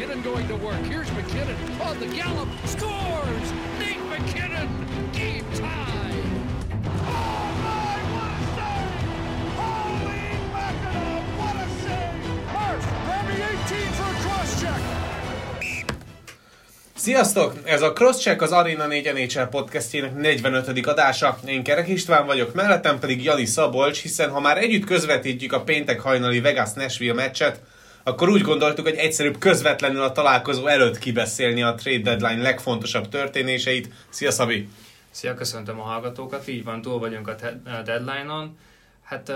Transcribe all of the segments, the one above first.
McKinnon going to work. Here's McKinnon on the gallop. Scores! Nate McKinnon! Game tie! Oh my, what a save! Holy mackerel, what a save! Grab the 18 for a cross-check! Sziasztok! Ez a Crosscheck az Arena 4 NHL podcastjének 45. adása. Én Kerek István vagyok, mellettem pedig Jani Szabolcs, hiszen ha már együtt közvetítjük a péntek hajnali Vegas-Nashville meccset, akkor úgy gondoltuk, hogy egyszerűbb közvetlenül a találkozó előtt kibeszélni a trade deadline legfontosabb történéseit. Szia Szabi! Szia, köszöntöm a hallgatókat, így van, túl vagyunk a deadline-on. Hát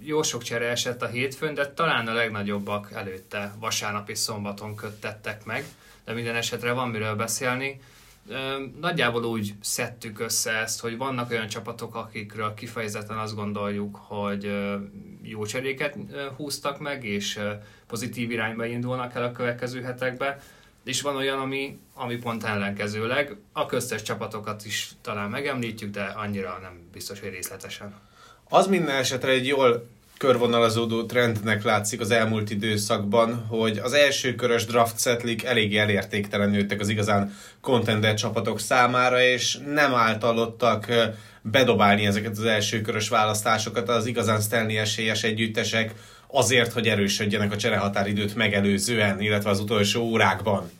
jó sok csere esett a hétfőn, de talán a legnagyobbak előtte vasárnap és szombaton köttettek meg, de minden esetre van miről beszélni. Nagyjából úgy szedtük össze ezt, hogy vannak olyan csapatok, akikről kifejezetten azt gondoljuk, hogy jó cseréket húztak meg, és pozitív irányba indulnak el a következő hetekbe, és van olyan, ami, ami pont ellenkezőleg. A köztes csapatokat is talán megemlítjük, de annyira nem biztos, hogy részletesen. Az minden esetre egy jól körvonalazódó trendnek látszik az elmúlt időszakban, hogy az első körös draft setlik eléggé elértéktelenültek az igazán contender csapatok számára, és nem általodtak ö, bedobálni ezeket az első körös választásokat az igazán Stanley esélyes együttesek azért, hogy erősödjenek a cserehatáridőt megelőzően, illetve az utolsó órákban.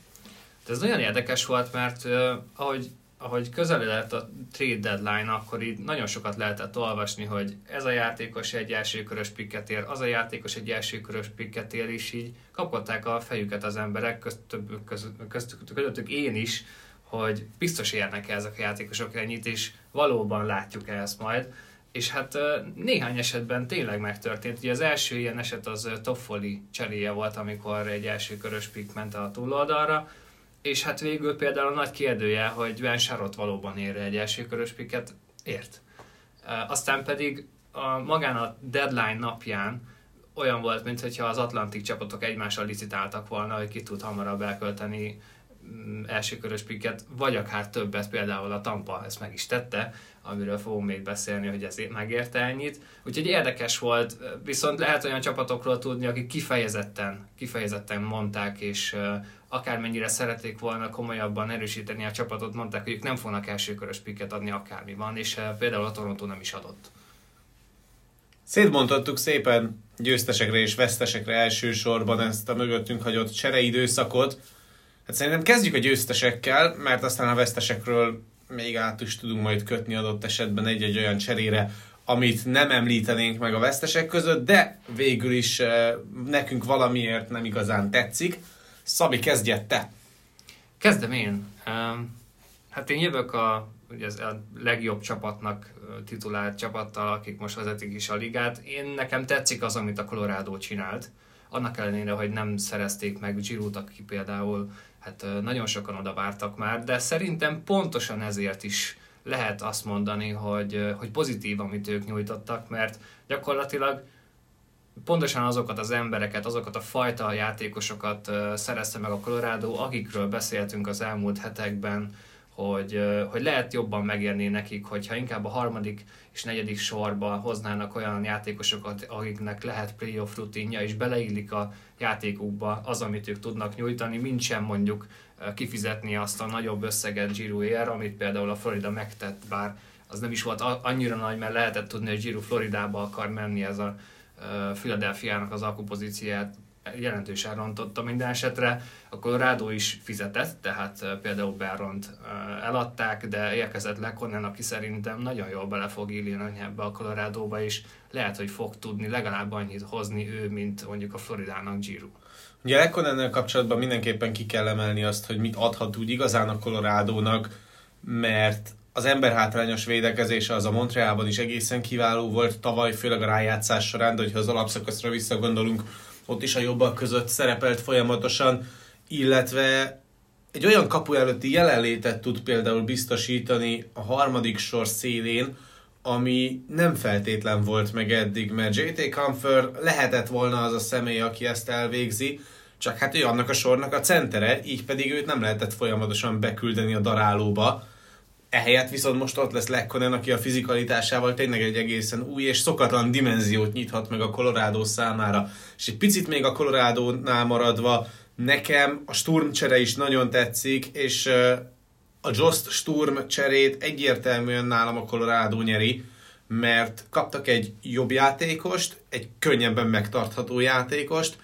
Ez nagyon érdekes volt, mert uh, ahogy, ahogy közeledett a trade deadline, akkor így nagyon sokat lehetett olvasni, hogy ez a játékos egy elsőkörös pikket ér, az a játékos egy elsőkörös pikket ér, és így kapkodták a fejüket az emberek, köztük, köztük, köztük, közöttük én is, hogy biztos érnek -e ezek a játékosok ennyit, és valóban látjuk -e ezt majd. És hát néhány esetben tényleg megtörtént. Ugye az első ilyen eset az Toffoli cseréje volt, amikor egy első körös pick ment a túloldalra, és hát végül például a nagy kérdője, hogy Van Sarot valóban ér egy első körös picket, ért. Aztán pedig a, magán a deadline napján olyan volt, mintha az Atlantik csapatok egymással licitáltak volna, hogy ki tud hamarabb elkölteni mm, elsőkörös picket, vagy akár többet, például a Tampa ezt meg is tette, amiről fogunk még beszélni, hogy ez megérte ennyit. Úgyhogy érdekes volt, viszont lehet olyan csapatokról tudni, akik kifejezetten, kifejezetten mondták, és akármennyire szerették volna komolyabban erősíteni a csapatot, mondták, hogy ők nem fognak elsőkörös picket adni akármi van, és uh, például a Toronto nem is adott. Szétbontottuk szépen győztesekre és vesztesekre elsősorban ezt a mögöttünk hagyott csereidőszakot. Hát szerintem kezdjük a győztesekkel, mert aztán a vesztesekről még át is tudunk majd kötni adott esetben egy-egy olyan cserére, amit nem említenénk meg a vesztesek között, de végül is eh, nekünk valamiért nem igazán tetszik. Szabi, kezdjed te! Kezdem én. Hát én jövök a, ugye az a legjobb csapatnak titulált csapattal, akik most vezetik is a ligát. Én nekem tetszik az, amit a Colorado csinált. Annak ellenére, hogy nem szerezték meg Giroud, aki például hát nagyon sokan oda vártak már, de szerintem pontosan ezért is lehet azt mondani, hogy, hogy pozitív, amit ők nyújtottak, mert gyakorlatilag pontosan azokat az embereket, azokat a fajta játékosokat szerezte meg a Colorado, akikről beszéltünk az elmúlt hetekben, hogy, hogy lehet jobban megérni nekik, hogyha inkább a harmadik és negyedik sorba hoznának olyan játékosokat, akiknek lehet playoff rutinja, és beleillik a játékukba az, amit ők tudnak nyújtani, mint sem mondjuk kifizetni azt a nagyobb összeget Giroud-ért, amit például a Florida megtett, bár az nem is volt annyira nagy, mert lehetett tudni, hogy Giroud Floridába akar menni, ez a ö, Philadelphia-nak az alkupozíciát jelentősen rontotta minden esetre. A Colorado is fizetett, tehát például Berront eladták, de érkezett Lekonen, aki szerintem nagyon jól bele fog illeni ebbe a Colorado-ba, és lehet, hogy fog tudni legalább annyit hozni ő, mint mondjuk a Floridának Giroud. Ugye Lekkonennel kapcsolatban mindenképpen ki kell emelni azt, hogy mit adhat úgy igazán a Colorado-nak, mert az emberhátrányos védekezése az a Montrealban is egészen kiváló volt tavaly, főleg a rájátszás során, de hogyha az alapszakaszra visszagondolunk, ott is a jobbak között szerepelt folyamatosan, illetve egy olyan kapu előtti jelenlétet tud például biztosítani a harmadik sor szélén, ami nem feltétlen volt meg eddig, mert JT Comfort lehetett volna az a személy, aki ezt elvégzi, csak hát ő annak a sornak a centere, így pedig őt nem lehetett folyamatosan beküldeni a darálóba. Ehelyett viszont most ott lesz Lekkonen, aki a fizikalitásával tényleg egy egészen új és szokatlan dimenziót nyithat meg a Colorado számára. És egy picit még a Colorado-nál maradva, Nekem a Sturm csere is nagyon tetszik, és a Jost Sturm cserét egyértelműen nálam a Colorado nyeri, mert kaptak egy jobb játékost, egy könnyebben megtartható játékost,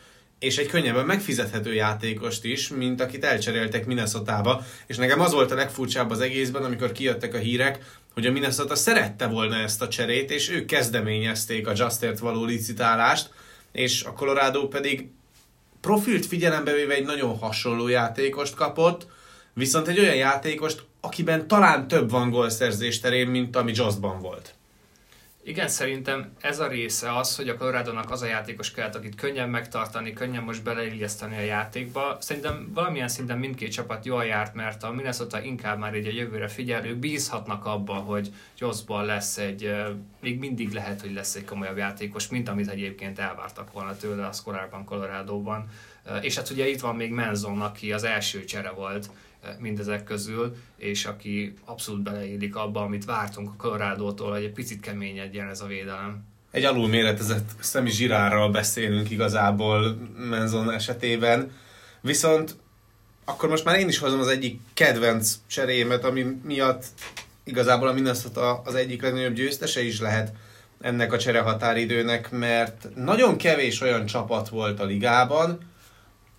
és egy könnyebben megfizethető játékost is, mint akit elcseréltek Minnesota-ba. És nekem az volt a legfurcsább az egészben, amikor kijöttek a hírek, hogy a Minnesota szerette volna ezt a cserét, és ők kezdeményezték a Justért való licitálást, és a Colorado pedig profilt figyelembe véve egy nagyon hasonló játékost kapott, viszont egy olyan játékost, akiben talán több van gólszerzés terén, mint ami Justban volt. Igen, szerintem ez a része az, hogy a colorado az a játékos kellett, akit könnyen megtartani, könnyen most beleilleszteni a játékba. Szerintem valamilyen szinten mindkét csapat jól járt, mert a Minnesota inkább már egy a jövőre figyel, bízhatnak abban, hogy Jossban lesz egy, még mindig lehet, hogy lesz egy komolyabb játékos, mint amit egyébként elvártak volna tőle az korábban Colorado-ban. És hát ugye itt van még Menzon, aki az első csere volt, mindezek közül, és aki abszolút beleillik abba, amit vártunk a Colorado-tól, hogy egy picit keményedjen ez a védelem. Egy alulméretezett szemi zsirárral beszélünk igazából Menzon esetében, viszont akkor most már én is hozom az egyik kedvenc cserémet, ami miatt igazából a Minnesota az egyik legnagyobb győztese is lehet ennek a cserehatáridőnek, mert nagyon kevés olyan csapat volt a ligában,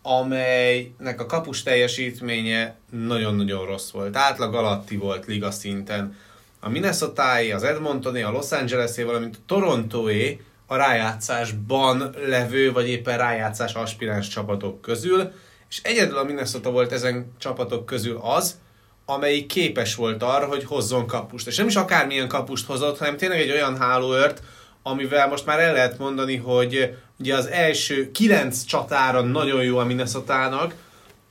amelynek a kapus teljesítménye nagyon-nagyon rossz volt. Átlag alatti volt liga szinten. A minnesota az Edmontoné, a Los Angelesé, valamint a Torontoé a rájátszásban levő, vagy éppen rájátszás aspiráns csapatok közül, és egyedül a Minnesota volt ezen csapatok közül az, amelyik képes volt arra, hogy hozzon kapust. És nem is akármilyen kapust hozott, hanem tényleg egy olyan hálóört, amivel most már el lehet mondani, hogy ugye az első kilenc csatára nagyon jó a minnesota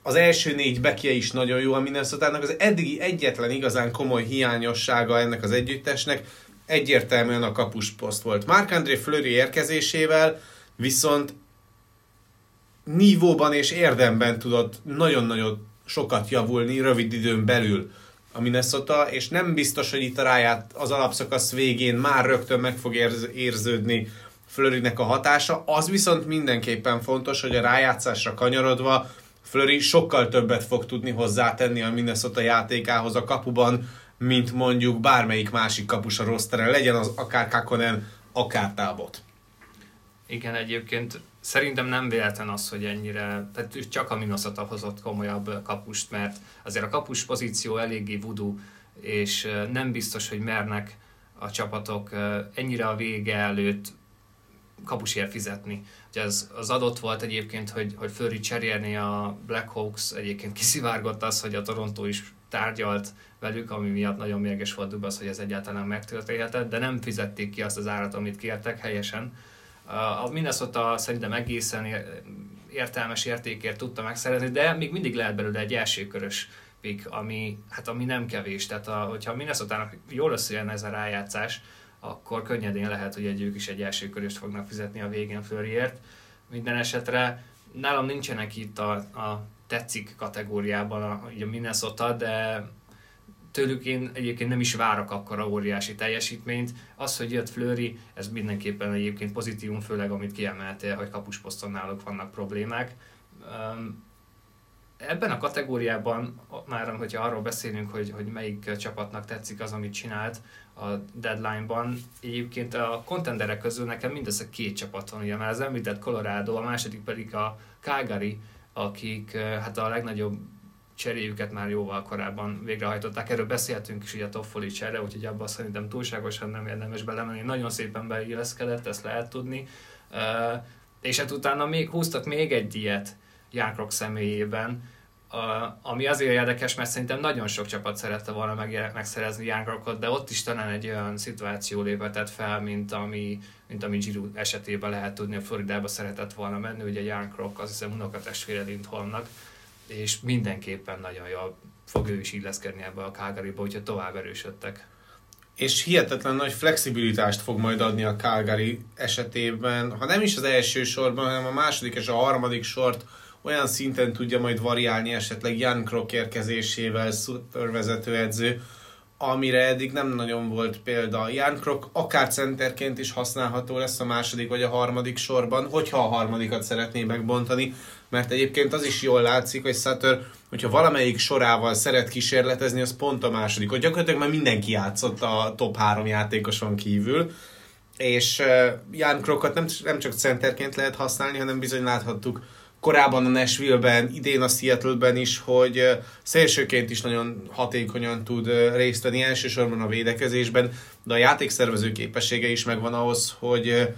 az első négy bekje is nagyon jó a minnesota az eddigi egyetlen igazán komoly hiányossága ennek az együttesnek egyértelműen a kapusposzt volt. Mark André Fleury érkezésével viszont nívóban és érdemben tudott nagyon-nagyon sokat javulni rövid időn belül a Minnesota, és nem biztos, hogy itt a ráját az alapszakasz végén már rögtön meg fog érződni Flörinek a hatása. Az viszont mindenképpen fontos, hogy a rájátszásra kanyarodva Flöri sokkal többet fog tudni hozzátenni a Minnesota játékához a kapuban, mint mondjuk bármelyik másik kapus a rosteren, legyen az akár Kakonen, akár Tábot. Igen, egyébként szerintem nem véletlen az, hogy ennyire, tehát csak a Minnesota hozott komolyabb kapust, mert azért a kapus pozíció eléggé vudu, és nem biztos, hogy mernek a csapatok ennyire a vége előtt kapusért fizetni. Ugye az, az adott volt egyébként, hogy, hogy Fleury cserélni a Blackhawks, egyébként kiszivárgott az, hogy a Toronto is tárgyalt velük, ami miatt nagyon mérges volt Dubas, hogy ez egyáltalán megtörténhetett, de nem fizették ki azt az árat, amit kértek helyesen. A Minnesota szerintem egészen értelmes értékért tudta megszerezni, de még mindig lehet belőle egy elsőkörös pick, ami, hát ami nem kevés. Tehát a, hogyha a Minnesota-nak jól összejön ez a rájátszás, akkor könnyedén lehet, hogy egy ők is egy első köröst fognak fizetni a végén Flöriért. Minden esetre nálam nincsenek itt a, a tetszik kategóriában a, a Minnesota, de tőlük én egyébként nem is várok akkor a óriási teljesítményt. Az, hogy jött Flöri, ez mindenképpen egyébként pozitívum, főleg amit kiemeltél, hogy kapusposzton náluk vannak problémák. Ebben a kategóriában, már hogyha arról beszélünk, hogy, hogy melyik csapatnak tetszik az, amit csinált, a deadline-ban. Egyébként a kontenderek közül nekem mindössze két csapat van, ugye már az említett Colorado, a második pedig a Calgary, akik hát a legnagyobb cseréjüket már jóval korábban végrehajtották. Erről beszéltünk is ugye a Toffoli csere, úgyhogy abban szerintem túlságosan nem érdemes belemenni. Nagyon szépen beilleszkedett, ezt lehet tudni. Uh, és hát utána még húztak még egy diet Jánkrok személyében, a, ami azért érdekes, mert szerintem nagyon sok csapat szerette volna meg, megszerezni Young de ott is talán egy olyan szituáció lépetett fel, mint ami, mint ami Giroud esetében lehet tudni, a Floridába szeretett volna menni, ugye Young Rock, azt hiszem unokatestvére Lindholmnak, és mindenképpen nagyon jól fog ő is illeszkedni ebbe a Calgary-ba, hogyha tovább erősödtek. És hihetetlen nagy flexibilitást fog majd adni a Calgary esetében, ha nem is az első sorban, hanem a második és a harmadik sort olyan szinten tudja majd variálni esetleg Jan Krok érkezésével, szupervezetőedző, amire eddig nem nagyon volt példa. Jan Krok akár centerként is használható lesz a második vagy a harmadik sorban, hogyha a harmadikat szeretné megbontani, mert egyébként az is jól látszik, hogy Sutter, hogyha valamelyik sorával szeret kísérletezni, az pont a második. Hogy gyakorlatilag már mindenki játszott a top három játékoson kívül, és Jan Krokot nem, nem csak centerként lehet használni, hanem bizony láthattuk korábban a Nashville-ben, idén a Seattle-ben is, hogy szélsőként is nagyon hatékonyan tud részt venni, elsősorban a védekezésben, de a játékszervező képessége is megvan ahhoz, hogy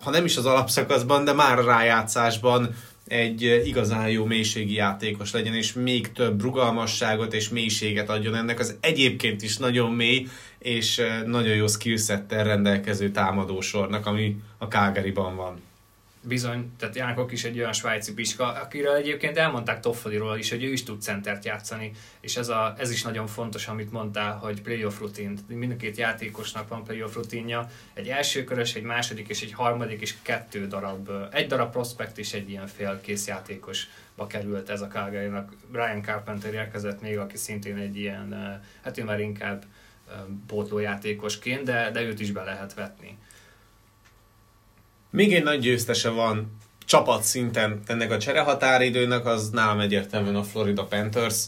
ha nem is az alapszakaszban, de már a rájátszásban egy igazán jó mélységi játékos legyen, és még több rugalmasságot és mélységet adjon ennek az egyébként is nagyon mély és nagyon jó skillsettel rendelkező támadósornak, ami a Calgary-ban van. Bizony, tehát Jánkok is egy olyan svájci piska, akiről egyébként elmondták Toffoliról is, hogy ő is tud centert játszani, és ez, a, ez is nagyon fontos, amit mondtál, hogy playoff rutin. Mind a két játékosnak van playoff rutinja, egy elsőkörös, egy második és egy harmadik, és kettő darab, egy darab prospekt és egy ilyen félkész játékosba került ez a calgary. Brian Carpenter érkezett még, aki szintén egy ilyen, hát ő már inkább pótlójátékosként, de, de őt is be lehet vetni. Még egy nagy győztese van csapat szinten ennek a cserehatáridőnek, az nálam egyértelműen a Florida Panthers,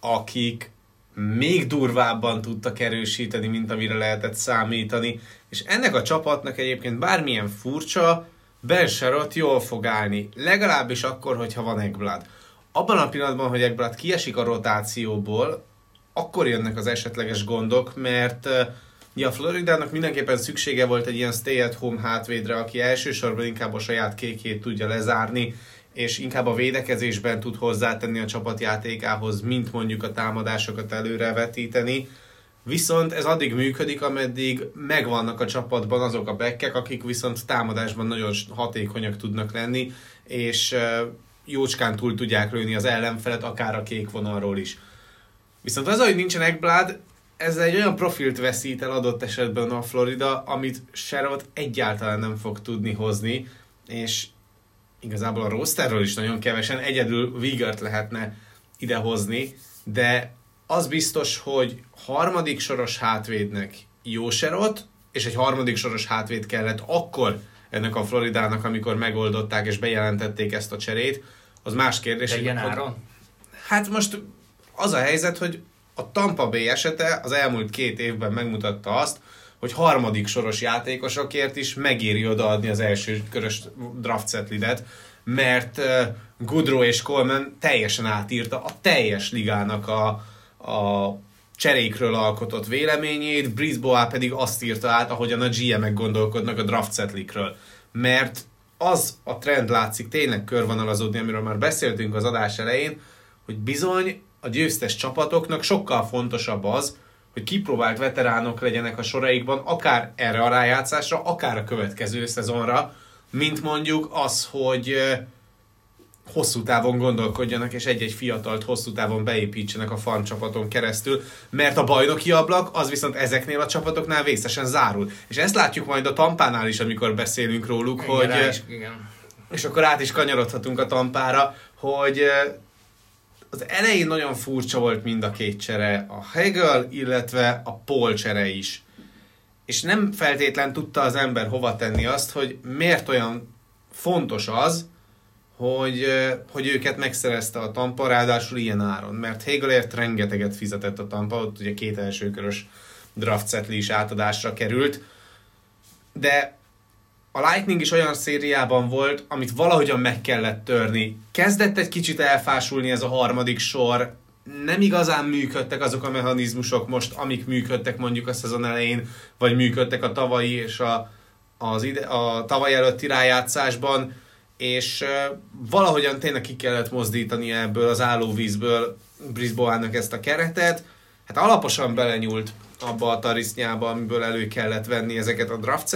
akik még durvábban tudtak erősíteni, mint amire lehetett számítani, és ennek a csapatnak egyébként bármilyen furcsa, Ben Sherrod jól fog állni, legalábbis akkor, hogyha van Ekblad. Abban a pillanatban, hogy Ekblad kiesik a rotációból, akkor jönnek az esetleges gondok, mert Ja, Floridának mindenképpen szüksége volt egy ilyen stay-at-home hátvédre, aki elsősorban inkább a saját kékét tudja lezárni, és inkább a védekezésben tud hozzátenni a csapatjátékához, mint mondjuk a támadásokat előrevetíteni. Viszont ez addig működik, ameddig megvannak a csapatban azok a bekkek, akik viszont támadásban nagyon hatékonyak tudnak lenni, és jócskán túl tudják lőni az ellenfelet, akár a kék vonalról is. Viszont az, hogy nincsen Ekblad, ez egy olyan profilt veszít el adott esetben a Florida, amit Sherrod egyáltalán nem fog tudni hozni, és igazából a rosterről is nagyon kevesen, egyedül Wigert lehetne idehozni, de az biztos, hogy harmadik soros hátvédnek jó serot, és egy harmadik soros hátvéd kellett akkor ennek a Floridának, amikor megoldották és bejelentették ezt a cserét, az más kérdés. De ilyen áron? Hát most az a helyzet, hogy a Tampa Bay esete az elmúlt két évben megmutatta azt, hogy harmadik soros játékosokért is megéri odaadni az első körös draft setlidet, mert Goodrow és Coleman teljesen átírta a teljes ligának a, a cserékről alkotott véleményét, Brisboa pedig azt írta át, ahogyan a GM-ek gondolkodnak a draft setlikről. Mert az a trend látszik tényleg körvonalazódni, amiről már beszéltünk az adás elején, hogy bizony a győztes csapatoknak sokkal fontosabb az, hogy kipróbált veteránok legyenek a soraikban, akár erre a rájátszásra, akár a következő szezonra, mint mondjuk az, hogy hosszú távon gondolkodjanak, és egy-egy fiatalt hosszú távon beépítsenek a farm csapaton keresztül, mert a bajnoki ablak az viszont ezeknél a csapatoknál vészesen zárul. És ezt látjuk majd a Tampánál is, amikor beszélünk róluk, igen, hogy... Is, igen. És akkor át is kanyarodhatunk a Tampára, hogy az elején nagyon furcsa volt mind a két csere, a Hegel, illetve a Paul csere is. És nem feltétlen tudta az ember hova tenni azt, hogy miért olyan fontos az, hogy, hogy őket megszerezte a Tampa, ráadásul ilyen áron. Mert Hegelért rengeteget fizetett a Tampa, ott ugye két elsőkörös draft is átadásra került, de a Lightning is olyan szériában volt, amit valahogyan meg kellett törni. Kezdett egy kicsit elfásulni ez a harmadik sor, nem igazán működtek azok a mechanizmusok most, amik működtek mondjuk a szezon elején, vagy működtek a tavalyi és a, az ide, a tavaly előtti rájátszásban, és valahogyan tényleg ki kellett mozdítani ebből az állóvízből Brisboának ezt a keretet. Hát alaposan belenyúlt abba a tarisznyába, amiből elő kellett venni ezeket a draft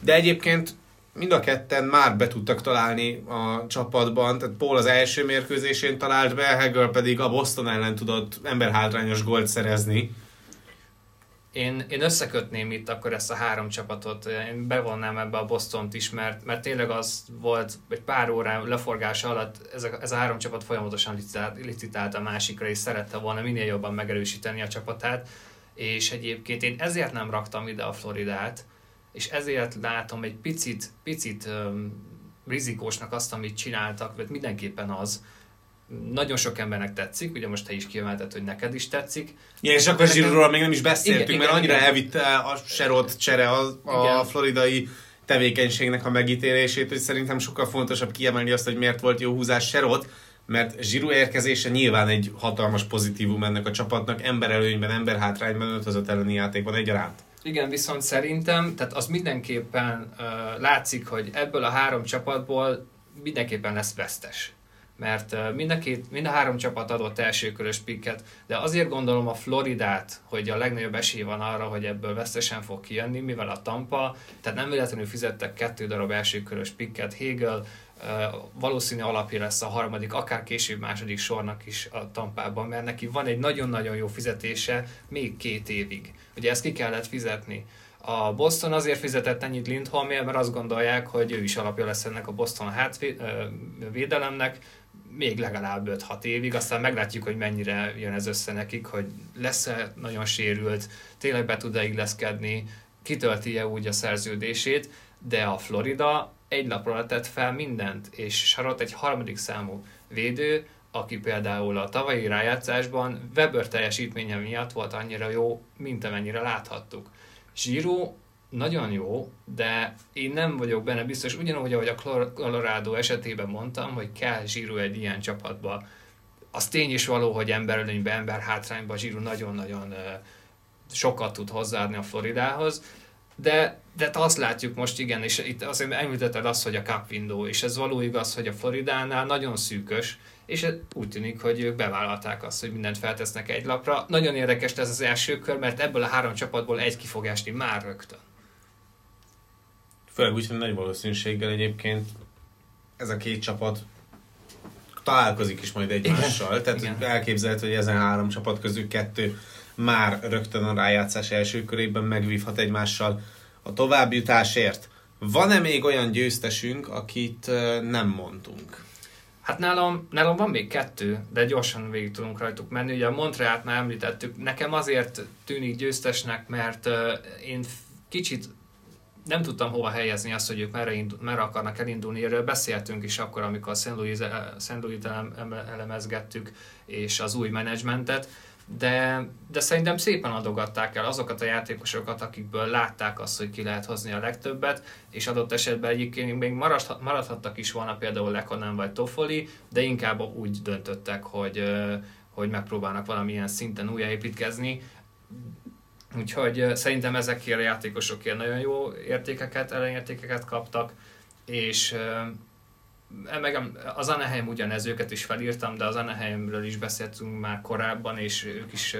de egyébként mind a ketten már be tudtak találni a csapatban, tehát Paul az első mérkőzésén talált be, Hegel pedig a Boston ellen tudott emberhátrányos gólt szerezni. Én, én összekötném itt akkor ezt a három csapatot, én bevonnám ebbe a Bostont is, mert, mert tényleg az volt egy pár órán leforgása alatt ez a, ez a három csapat folyamatosan licitált, licitált a másikra, és szerette volna minél jobban megerősíteni a csapatát, és egyébként én ezért nem raktam ide a Floridát, és ezért látom egy picit, picit rizikósnak azt, amit csináltak, vagy mindenképpen az, nagyon sok embernek tetszik, ugye most te is kiemelted, hogy neked is tetszik. Ja, és akkor Zsirúról még nem is beszéltünk, igen, mert igen, annyira igen. elvitte a serot csere a, a floridai tevékenységnek a megítélését, hogy szerintem sokkal fontosabb kiemelni azt, hogy miért volt jó húzás serot, mert Zsiru érkezése nyilván egy hatalmas pozitívum ennek a csapatnak, emberelőnyben, emberhátrányban, öltözött elleni játékban egyaránt. Igen, viszont szerintem, tehát az mindenképpen uh, látszik, hogy ebből a három csapatból mindenképpen lesz vesztes. Mert mind a, két, mind a három csapat adott elsőkörös pikket, de azért gondolom a Floridát, hogy a legnagyobb esély van arra, hogy ebből vesztesen fog kijönni, mivel a Tampa, tehát nem véletlenül fizettek kettő darab elsőkörös pikket, Hegel valószínű alapja lesz a harmadik, akár később második sornak is a Tampában, mert neki van egy nagyon-nagyon jó fizetése még két évig. Ugye ezt ki kellett fizetni. A Boston azért fizetett ennyit Lindholmért, mert azt gondolják, hogy ő is alapja lesz ennek a Boston hátvédelemnek, még legalább 5-6 évig, aztán meglátjuk, hogy mennyire jön ez össze nekik, hogy lesz-e nagyon sérült, tényleg be tud-e illeszkedni, kitölti-e úgy a szerződését, de a Florida egy lapra tett fel mindent, és Sarot egy harmadik számú védő, aki például a tavalyi rájátszásban Weber teljesítménye miatt volt annyira jó, mint amennyire láthattuk. Zsiro nagyon jó, de én nem vagyok benne biztos, ugyanúgy, ahogy a Colorado esetében mondtam, hogy kell Zsíru egy ilyen csapatba. Az tény is való, hogy emberölönyben, ember hátrányban Zsíru nagyon-nagyon sokat tud hozzáadni a Floridához, de, de azt látjuk most igen, és itt azért említetted azt, hogy a cup window, és ez való igaz, hogy a Floridánál nagyon szűkös, és úgy tűnik, hogy ők bevállalták azt, hogy mindent feltesznek egy lapra. Nagyon érdekes ez az első kör, mert ebből a három csapatból egy ki fog esni már rögtön. Főleg úgy, hogy nagy valószínűséggel egyébként ez a két csapat találkozik is majd egymással. Igen. Tehát Igen. elképzelhető, hogy ezen három csapat közül kettő már rögtön a rájátszás első körében megvívhat egymással a továbbjutásért. Van-e még olyan győztesünk, akit nem mondtunk? Hát nálam, nálam van még kettő, de gyorsan végig tudunk rajtuk menni. Ugye a Montrealt már említettük, nekem azért tűnik győztesnek, mert én kicsit nem tudtam hova helyezni azt, hogy ők merre, indul, merre akarnak elindulni. Erről beszéltünk is akkor, amikor a St. Louis, St. Louis elemezgettük, és az új menedzsmentet, de, de szerintem szépen adogatták el azokat a játékosokat, akikből látták azt, hogy ki lehet hozni a legtöbbet, és adott esetben egyébként még maradhattak is volna például Lekonen vagy Toffoli, de inkább úgy döntöttek, hogy, hogy megpróbálnak valamilyen szinten újjáépítkezni. Úgyhogy szerintem ezekért a játékosokért nagyon jó értékeket, ellenértékeket kaptak, és meg az Anaheim ugyanez, őket is felírtam, de az Anaheimről is beszéltünk már korábban, és ők is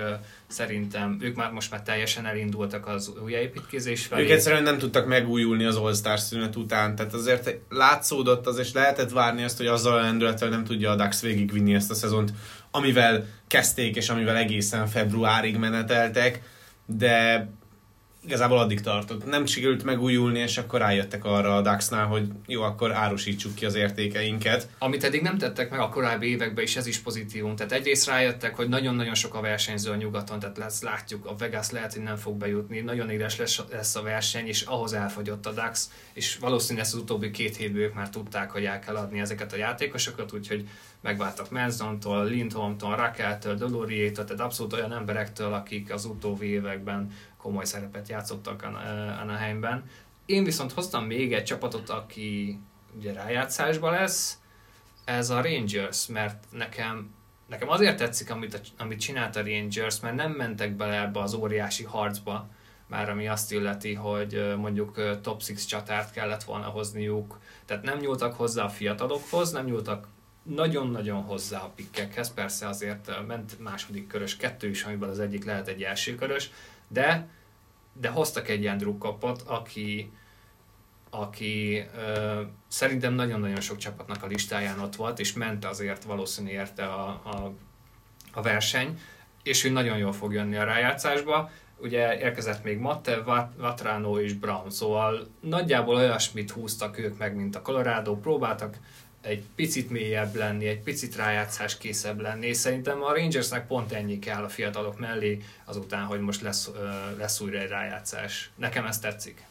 szerintem, ők már most már teljesen elindultak az újjáépítkezés felé. Ők egyszerűen nem tudtak megújulni az All-Star szünet után, tehát azért látszódott az, és lehetett várni azt, hogy azzal a lendülettel nem tudja a Dax végigvinni ezt a szezont, amivel kezdték, és amivel egészen februárig meneteltek de igazából addig tartott. Nem sikerült megújulni, és akkor rájöttek arra a Daxnál, hogy jó, akkor árusítsuk ki az értékeinket. Amit eddig nem tettek meg a korábbi években, és ez is pozitívum. Tehát egyrészt rájöttek, hogy nagyon-nagyon sok a versenyző a nyugaton, tehát lesz, látjuk, a Vegas lehet, hogy nem fog bejutni, nagyon éles lesz, lesz a verseny, és ahhoz elfogyott a Dax, és valószínűleg ezt az utóbbi két hétből ők már tudták, hogy el kell adni ezeket a játékosokat, úgyhogy megváltak Manzontól, Lindholmtól, Rakeltől, Doloriétől, tehát abszolút olyan emberektől, akik az utóbbi években komoly szerepet játszottak Anaheimben. Én viszont hoztam még egy csapatot, aki ugye rájátszásba lesz, ez a Rangers, mert nekem, nekem azért tetszik, amit, a, amit csinált a Rangers, mert nem mentek bele ebbe az óriási harcba, már ami azt illeti, hogy mondjuk top 6 csatárt kellett volna hozniuk, tehát nem nyúltak hozzá a fiatalokhoz, nem nyúltak nagyon-nagyon hozzá a pikkekhez, persze azért ment második körös kettő is, amiből az egyik lehet egy első körös, de, de hoztak egy ilyen drukkapot, aki, aki ö, szerintem nagyon-nagyon sok csapatnak a listáján ott volt, és ment azért valószínű érte a, a, a verseny, és ő nagyon jól fog jönni a rájátszásba. Ugye érkezett még Matte, Vatrano és Brown, szóval nagyjából olyasmit húztak ők meg, mint a Colorado, próbáltak egy picit mélyebb lenni, egy picit rájátszás készebb lenni, és szerintem a Rangersnek pont ennyi kell a fiatalok mellé, azután, hogy most lesz, lesz újra egy rájátszás. Nekem ez tetszik.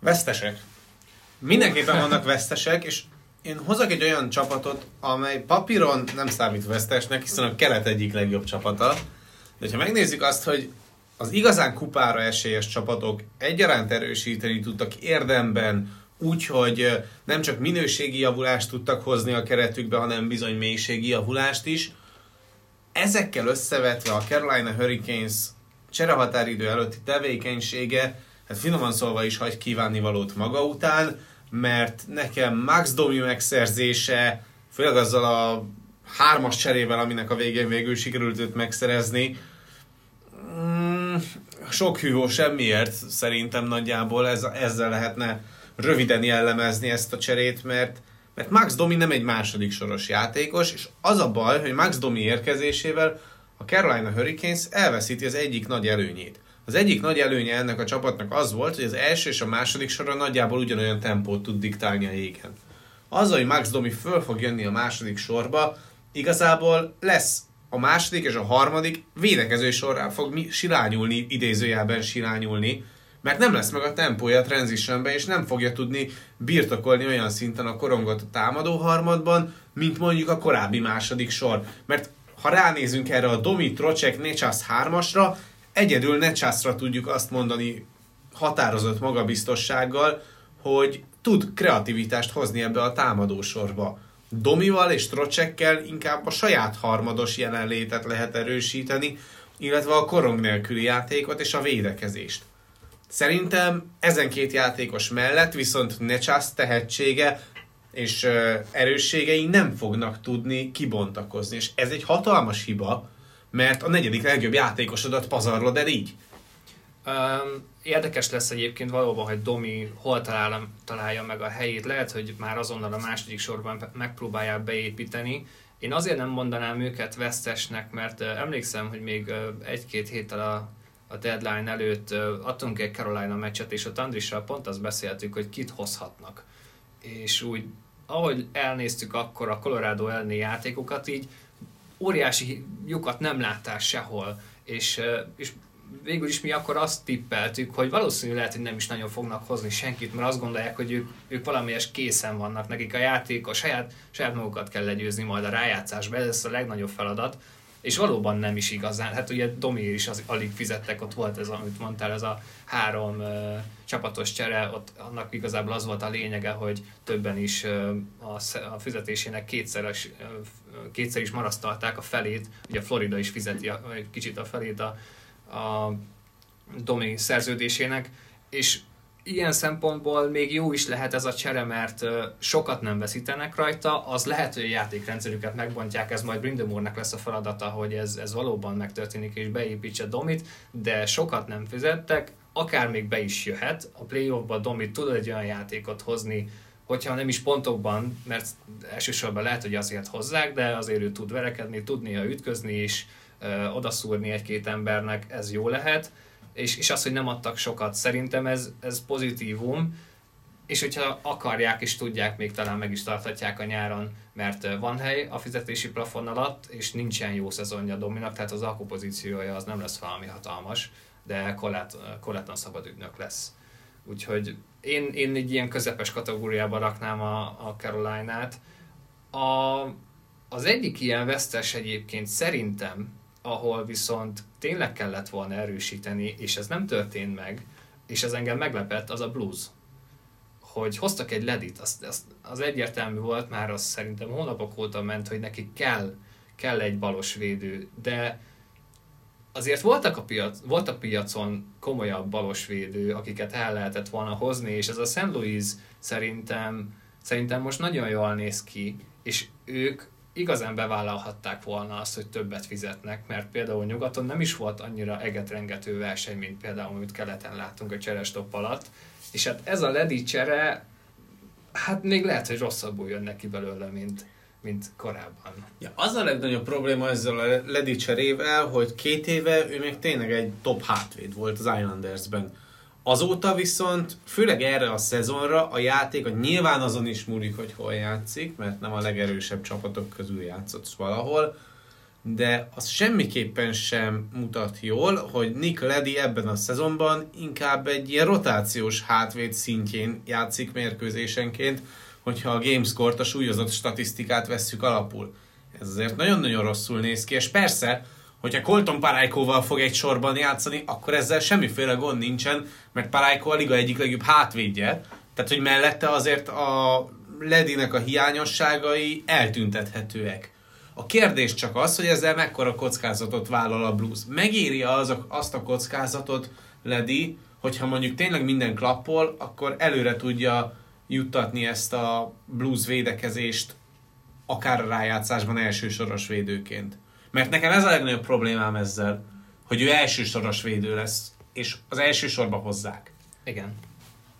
Vesztesek? mindenképpen vannak vesztesek, és én hozok egy olyan csapatot, amely papíron nem számít vesztesnek, hiszen a kelet egyik legjobb csapata. De ha megnézzük azt, hogy az igazán kupára esélyes csapatok egyaránt erősíteni tudtak érdemben, úgyhogy nem csak minőségi javulást tudtak hozni a keretükbe, hanem bizony mélységi javulást is. Ezekkel összevetve a Carolina Hurricanes cserehatáridő előtti tevékenysége, hát finoman szólva is hagy kívánni valót maga után, mert nekem Max Domi megszerzése, főleg azzal a hármas cserével, aminek a végén végül sikerült őt megszerezni, mm, sok hűvó semmiért szerintem nagyjából ez, ezzel lehetne röviden jellemezni ezt a cserét, mert, mert Max Domi nem egy második soros játékos, és az a baj, hogy Max Domi érkezésével a Carolina Hurricanes elveszíti az egyik nagy előnyét. Az egyik nagy előnye ennek a csapatnak az volt, hogy az első és a második soron nagyjából ugyanolyan tempót tud diktálni a jégen. Az, hogy Max Domi föl fog jönni a második sorba, igazából lesz a második és a harmadik védekező sorrá fog silányulni, idézőjelben silányulni, mert nem lesz meg a tempója a transitionben, és nem fogja tudni birtokolni olyan szinten a korongot a támadó harmadban, mint mondjuk a korábbi második sor. Mert ha ránézünk erre a Domi, Trocek, Necsász hármasra, egyedül Necsászra tudjuk azt mondani határozott magabiztossággal, hogy tud kreativitást hozni ebbe a támadósorba. Domival és Trocsekkel inkább a saját harmados jelenlétet lehet erősíteni, illetve a korong nélküli játékot és a védekezést. Szerintem ezen két játékos mellett viszont Necsász tehetsége és erősségei nem fognak tudni kibontakozni. És ez egy hatalmas hiba, mert a negyedik legjobb játékosodat pazarlod el így. Um, érdekes lesz egyébként valóban, hogy Domi hol találja, találja meg a helyét. Lehet, hogy már azonnal a második sorban megpróbálják beépíteni. Én azért nem mondanám őket vesztesnek, mert emlékszem, hogy még egy-két héttel a, a deadline előtt adtunk egy Carolina meccset, és ott Andrissal pont azt beszéltük, hogy kit hozhatnak. És úgy, ahogy elnéztük akkor a Colorado elleni játékokat, így óriási lyukat nem láttál sehol, és, és végül is mi akkor azt tippeltük, hogy valószínűleg lehet, hogy nem is nagyon fognak hozni senkit, mert azt gondolják, hogy ők, ők valamilyes készen vannak, nekik a játék, a saját, saját magukat kell legyőzni majd a rájátszásba, ez a legnagyobb feladat, és valóban nem is igazán. Hát ugye Domi is az, alig fizettek, ott volt ez, amit mondtál, ez a három uh, csapatos csere, ott annak igazából az volt a lényege, hogy többen is uh, a, a fizetésének kétszeres, uh, kétszer is marasztalták a felét, ugye Florida is fizeti a, kicsit a felét a, a Domi szerződésének, és ilyen szempontból még jó is lehet ez a csere, mert sokat nem veszítenek rajta, az lehet, hogy a játékrendszerüket megbontják, ez majd Brindamore-nek lesz a feladata, hogy ez, ez valóban megtörténik és beépítse Domit, de sokat nem fizettek, akár még be is jöhet, a playoffba Domit tud egy olyan játékot hozni, hogyha nem is pontokban, mert elsősorban lehet, hogy azért hozzák, de azért ő tud verekedni, tud néha ütközni és ö, odaszúrni egy-két embernek, ez jó lehet és, és az, hogy nem adtak sokat, szerintem ez, ez pozitívum, és hogyha akarják és tudják, még talán meg is tartatják a nyáron, mert van hely a fizetési plafon alatt, és nincsen jó szezonja Dominak, tehát az alkupozíciója az nem lesz valami hatalmas, de korlátlan szabad ügynök lesz. Úgyhogy én, én egy ilyen közepes kategóriába raknám a, a Caroline-át. A, az egyik ilyen vesztes egyébként szerintem, ahol viszont tényleg kellett volna erősíteni, és ez nem történt meg, és ez engem meglepett, az a blues. Hogy hoztak egy ledit, az, az, az egyértelmű volt, már az szerintem hónapok óta ment, hogy neki kell, kell egy balos védő, de azért voltak a, piac, volt a piacon komolyabb balos védő, akiket el lehetett volna hozni, és ez a St. Louis szerintem, szerintem most nagyon jól néz ki, és ők igazán bevállalhatták volna azt, hogy többet fizetnek, mert például nyugaton nem is volt annyira egetrengető verseny, mint például, amit keleten láttunk a cserestop alatt, és hát ez a ledi csere, hát még lehet, hogy rosszabbul jön neki belőle, mint, mint korábban. Ja, az a legnagyobb probléma ezzel a ledi cserével, hogy két éve ő még tényleg egy top hátvéd volt az Islandersben Azóta viszont, főleg erre a szezonra, a játék a nyilván azon is múlik, hogy hol játszik, mert nem a legerősebb csapatok közül játszott valahol, de az semmiképpen sem mutat jól, hogy Nick Ledi ebben a szezonban inkább egy ilyen rotációs hátvéd szintjén játszik mérkőzésenként, hogyha a Gamescore-t, a súlyozott statisztikát vesszük alapul. Ez azért nagyon-nagyon rosszul néz ki, és persze, hogyha Colton Parájkóval fog egy sorban játszani, akkor ezzel semmiféle gond nincsen, mert Parájkó a liga egyik legjobb hátvédje, tehát hogy mellette azért a Ledinek a hiányosságai eltüntethetőek. A kérdés csak az, hogy ezzel mekkora kockázatot vállal a Blues. Megéri az azt a kockázatot Ledi, hogyha mondjuk tényleg minden klappol, akkor előre tudja juttatni ezt a Blues védekezést akár a rájátszásban elsősoros védőként. Mert nekem ez a legnagyobb problémám ezzel, hogy ő elsősoros védő lesz, és az első sorba hozzák. Igen.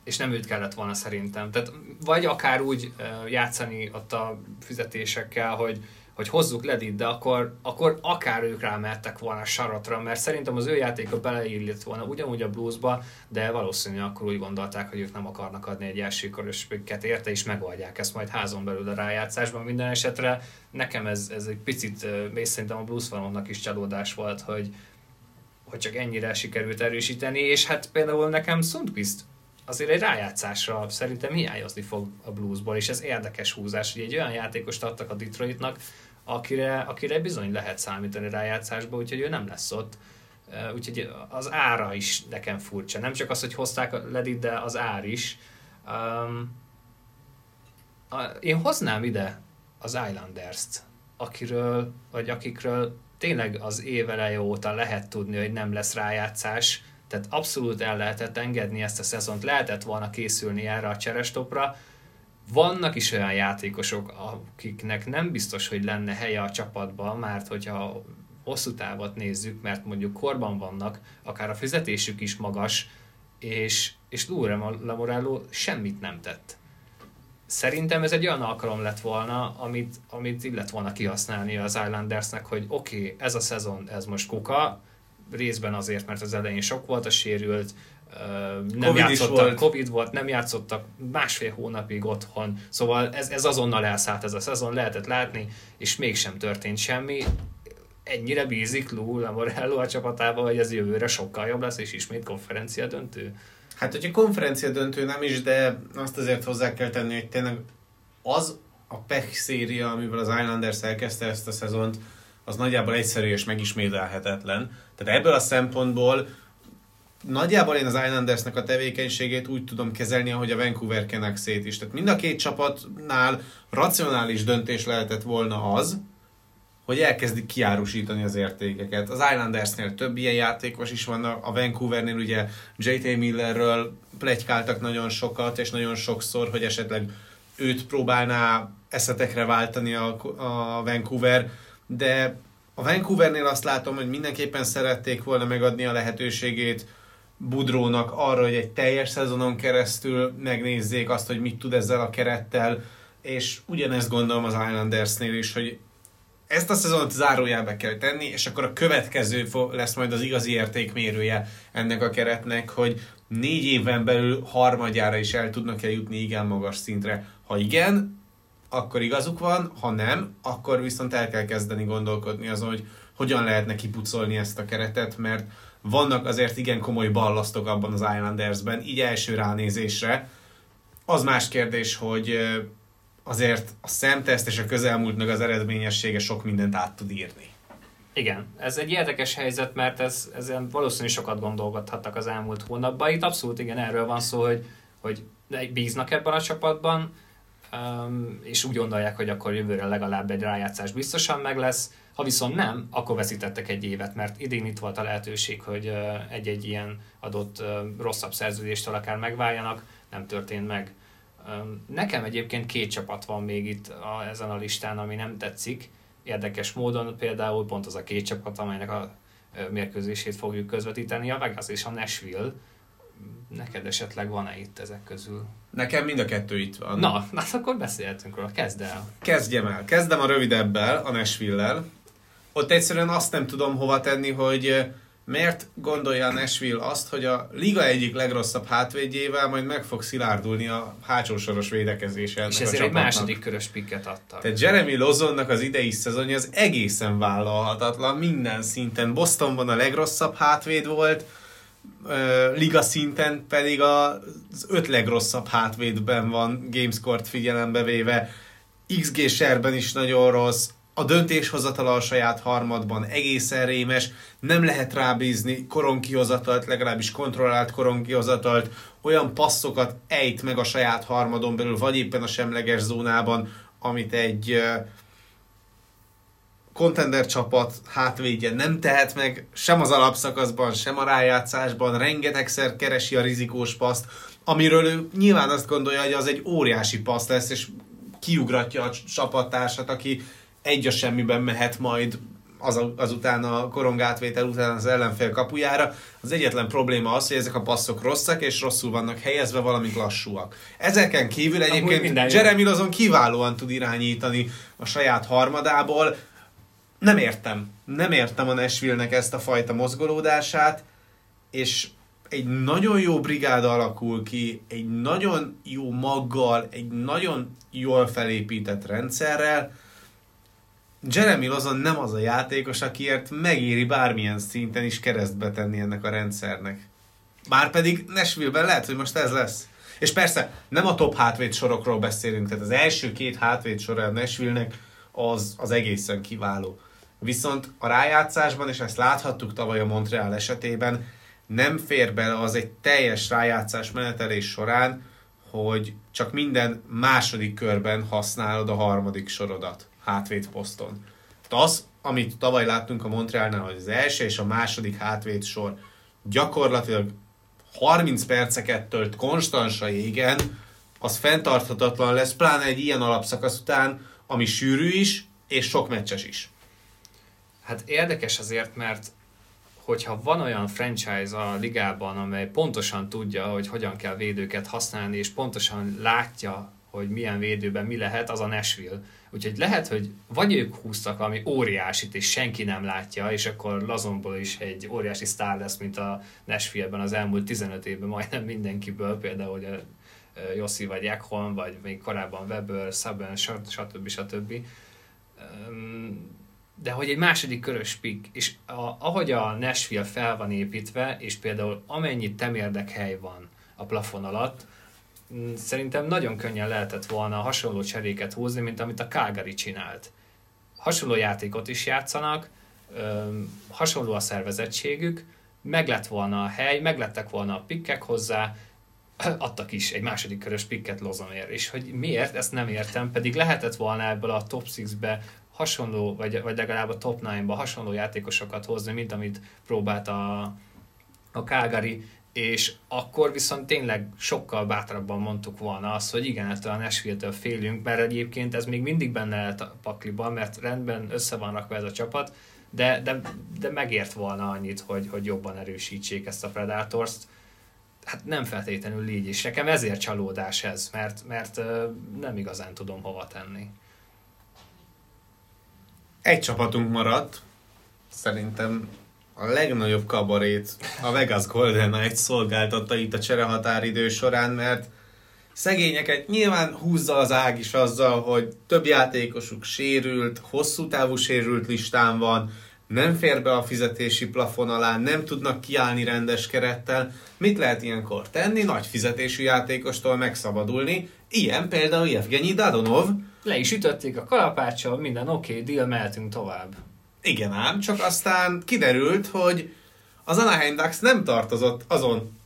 És nem őt kellett volna szerintem. Tehát vagy akár úgy játszani ott a fizetésekkel, hogy hogy hozzuk Ledit, de akkor, akkor akár ők rámertek volna saratra, mert szerintem az ő játéka beleillett volna ugyanúgy a bluesba, de valószínűleg akkor úgy gondolták, hogy ők nem akarnak adni egy első körösöket érte, és megoldják ezt majd házon belül a rájátszásban. Minden esetre nekem ez, ez egy picit, és szerintem a blues is csalódás volt, hogy, hogy csak ennyire sikerült erősíteni, és hát például nekem Sundqvist azért egy rájátszásra szerintem hiányozni fog a bluesból, és ez érdekes húzás, hogy egy olyan játékost adtak a Detroitnak, akire, akire bizony lehet számítani rájátszásba, úgyhogy ő nem lesz ott. Úgyhogy az ára is nekem furcsa. Nem csak az, hogy hozták a Ledit, de az ár is. Um, a, én hoznám ide az Islanders-t, akiről, vagy akikről tényleg az éveleje óta lehet tudni, hogy nem lesz rájátszás, tehát abszolút el lehetett engedni ezt a szezont, lehetett volna készülni erre a cserestopra, vannak is olyan játékosok, akiknek nem biztos, hogy lenne helye a csapatban, mert hogyha hosszú távot nézzük, mert mondjuk korban vannak, akár a fizetésük is magas, és, és Lure Lamorello semmit nem tett. Szerintem ez egy olyan alkalom lett volna, amit, amit illet volna kihasználni az Islandersnek, hogy oké, okay, ez a szezon, ez most kuka, részben azért, mert az elején sok volt a sérült, nem COVID játszottak, volt. Covid volt, nem játszottak másfél hónapig otthon, szóval ez, ez azonnal elszállt ez a szezon, lehetett látni, és mégsem történt semmi. Ennyire bízik Lou Lamorello a csapatában, hogy ez jövőre sokkal jobb lesz, és ismét konferencia döntő. Hát, hogyha konferencia döntő nem is, de azt azért hozzá kell tenni, hogy tényleg az a pech széria, amivel az Islanders elkezdte ezt a szezont, az nagyjából egyszerű és megismételhetetlen. Tehát ebből a szempontból nagyjából én az Islandersnek a tevékenységét úgy tudom kezelni, ahogy a Vancouver Canucksét is. Tehát mind a két csapatnál racionális döntés lehetett volna az, hogy elkezdik kiárusítani az értékeket. Az Islandersnél több ilyen játékos is van, a Vancouvernél ugye J.T. Millerről plegykáltak nagyon sokat, és nagyon sokszor, hogy esetleg őt próbálná eszetekre váltani a, a Vancouver, de a Vancouvernél azt látom, hogy mindenképpen szerették volna megadni a lehetőségét Budrónak arra, hogy egy teljes szezonon keresztül megnézzék azt, hogy mit tud ezzel a kerettel, és ugyanezt gondolom az Islandersnél is, hogy ezt a szezont zárójelbe kell tenni, és akkor a következő lesz majd az igazi értékmérője ennek a keretnek, hogy négy éven belül harmadjára is el tudnak-e jutni igen magas szintre. Ha igen, akkor igazuk van, ha nem, akkor viszont el kell kezdeni gondolkodni azon, hogy hogyan lehetne kipucolni ezt a keretet, mert vannak azért igen komoly ballasztok abban az Islandersben, így első ránézésre. Az más kérdés, hogy azért a szemteszt és a közelmúlt meg az eredményessége sok mindent át tud írni. Igen, ez egy érdekes helyzet, mert ez, ezen valószínűleg sokat gondolgathattak az elmúlt hónapban. Itt abszolút igen erről van szó, hogy, hogy bíznak ebben a csapatban, és úgy gondolják, hogy akkor jövőre legalább egy rájátszás biztosan meg lesz, ha viszont nem, akkor veszítettek egy évet, mert idén itt volt a lehetőség, hogy egy-egy ilyen adott rosszabb szerződéstől akár megváljanak, nem történt meg. Nekem egyébként két csapat van még itt a, ezen a listán, ami nem tetszik. Érdekes módon például pont az a két csapat, amelynek a mérkőzését fogjuk közvetíteni, a Vegas és a Nashville. Neked esetleg van-e itt ezek közül? Nekem mind a kettő itt van. Na, hát akkor beszélhetünk róla. Kezd el. Kezdjem el. Kezdem a rövidebbel, a Nashville-lel ott egyszerűen azt nem tudom hova tenni, hogy Miért gondolja a Nashville azt, hogy a liga egyik legrosszabb hátvédjével majd meg fog szilárdulni a hátsó soros védekezése ennek És ezért egy második körös pikket adtak. Tehát Jeremy Lozonnak az idei szezonja az egészen vállalhatatlan minden szinten. Bostonban a legrosszabb hátvéd volt, liga szinten pedig az öt legrosszabb hátvédben van gamescore-t figyelembe véve. XG serben is nagyon rossz, a döntéshozatala a saját harmadban egészen rémes, nem lehet rábízni koronkihozatalt, legalábbis kontrollált koronkihozatalt, olyan passzokat ejt meg a saját harmadon belül, vagy éppen a semleges zónában, amit egy ö, contender csapat hátvédje nem tehet meg, sem az alapszakaszban, sem a rájátszásban, rengetegszer keresi a rizikós paszt, amiről ő nyilván azt gondolja, hogy az egy óriási passz lesz, és kiugratja a csapattársat, aki egy a semmiben mehet majd az, azután a korongátvétel után az ellenfél kapujára. Az egyetlen probléma az, hogy ezek a passzok rosszak, és rosszul vannak helyezve, valamint lassúak. Ezeken kívül egyébként. Jeremy Lozon kiválóan tud irányítani a saját harmadából. Nem értem. Nem értem a Nashville-nek ezt a fajta mozgolódását, és egy nagyon jó brigáda alakul ki, egy nagyon jó maggal, egy nagyon jól felépített rendszerrel. Jeremy Lozon nem az a játékos, akiért megéri bármilyen szinten is keresztbe tenni ennek a rendszernek. Bárpedig Nashville-ben lehet, hogy most ez lesz. És persze, nem a top hátvéd sorokról beszélünk, tehát az első két hátvéd sor a Nashville-nek az, az egészen kiváló. Viszont a rájátszásban, és ezt láthattuk tavaly a Montreal esetében, nem fér bele az egy teljes rájátszás menetelés során, hogy csak minden második körben használod a harmadik sorodat hátvéd poszton. Tehát az, amit tavaly láttunk a Montrealnál, hogy az első és a második hátvéd sor gyakorlatilag 30 perceket tölt konstansa égen, az fenntarthatatlan lesz, pláne egy ilyen alapszakasz után, ami sűrű is, és sok meccses is. Hát érdekes azért, mert hogyha van olyan franchise a ligában, amely pontosan tudja, hogy hogyan kell védőket használni, és pontosan látja, hogy milyen védőben mi lehet, az a Nashville. Úgyhogy lehet, hogy vagy ők húztak ami óriásit, és senki nem látja, és akkor Lazonból is egy óriási sztár lesz, mint a Nashville-ben az elmúlt 15 évben majdnem mindenkiből, például hogy a Jossi vagy Ekholm, vagy még korábban Weber, Saban, stb. stb. De hogy egy második körös pick, és a, ahogy a Nashville fel van építve, és például amennyi temérdek hely van a plafon alatt, szerintem nagyon könnyen lehetett volna hasonló cseréket húzni, mint amit a Calgary csinált. Hasonló játékot is játszanak, hasonló a szervezettségük, meg lett volna a hely, meg lettek volna a pikkek hozzá, adtak is egy második körös pikket Lozonért, és hogy miért, ezt nem értem, pedig lehetett volna ebből a top 6-be hasonló, vagy, vagy legalább a top 9-ba hasonló játékosokat hozni, mint amit próbált a, a Calgary, és akkor viszont tényleg sokkal bátrabban mondtuk volna azt, hogy igen, ettől a Nashville-től félünk, mert egyébként ez még mindig benne lehet a pakliban, mert rendben össze van rakva ez a csapat, de, de, de megért volna annyit, hogy, hogy jobban erősítsék ezt a Predators-t. Hát nem feltétlenül így is. Nekem ezért csalódás ez, mert, mert nem igazán tudom hova tenni. Egy csapatunk maradt, szerintem a legnagyobb kabarét a Vegas Golden Knights szolgáltatta itt a cserehatáridő során, mert szegényeket nyilván húzza az ág is azzal, hogy több játékosuk sérült, hosszú távú sérült listán van, nem fér be a fizetési plafon alá, nem tudnak kiállni rendes kerettel. Mit lehet ilyenkor tenni? Nagy fizetésű játékostól megszabadulni. Ilyen például Evgenyi Dadonov. Le is ütötték a kalapáccsal, minden oké, okay, deal, mehetünk tovább. Igen ám, csak aztán kiderült, hogy az Anaheim Ducks nem tartozott azon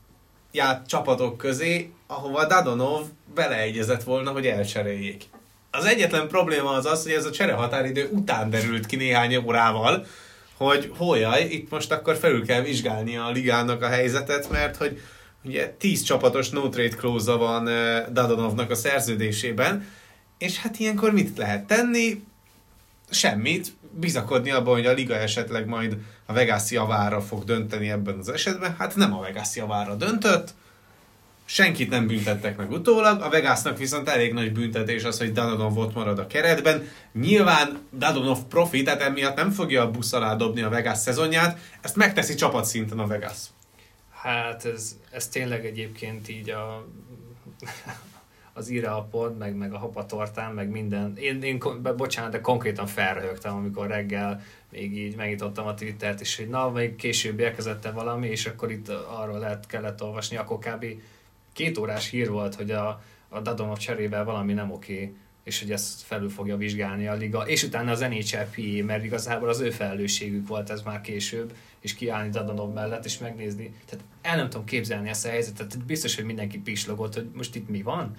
ját csapatok közé, ahova Dadonov beleegyezett volna, hogy elcseréljék. Az egyetlen probléma az az, hogy ez a cserehatáridő után derült ki néhány órával, hogy hójaj, itt most akkor felül kell vizsgálni a ligának a helyzetet, mert hogy ugye 10 csapatos no trade clause van Dadonovnak a szerződésében, és hát ilyenkor mit lehet tenni? Semmit, bizakodni abban, hogy a liga esetleg majd a Vegas javára fog dönteni ebben az esetben. Hát nem a Vegas javára döntött, senkit nem büntettek meg utólag, a Vegasnak viszont elég nagy büntetés az, hogy Dadonov ott marad a keretben. Nyilván Dadonov profi, tehát emiatt nem fogja a busz alá dobni a Vegas szezonját, ezt megteszi csapatszinten a Vegas. Hát ez, ez tényleg egyébként így a, az írapod, meg, meg a hapatortán, meg minden. Én, én bocsánat, de konkrétan felröhögtem, amikor reggel még így megnyitottam a Twittert, és hogy na, még később érkezett valami, és akkor itt arról lehet, kellett olvasni, akkor kb. két órás hír volt, hogy a, a Dadonov cserével valami nem oké, és hogy ezt felül fogja vizsgálni a liga, és utána az NHLPA, mert igazából az ő felelősségük volt ez már később, és kiállni Dadonov mellett, és megnézni. Tehát el nem tudom képzelni ezt a helyzetet, biztos, hogy mindenki pislogott, hogy most itt mi van.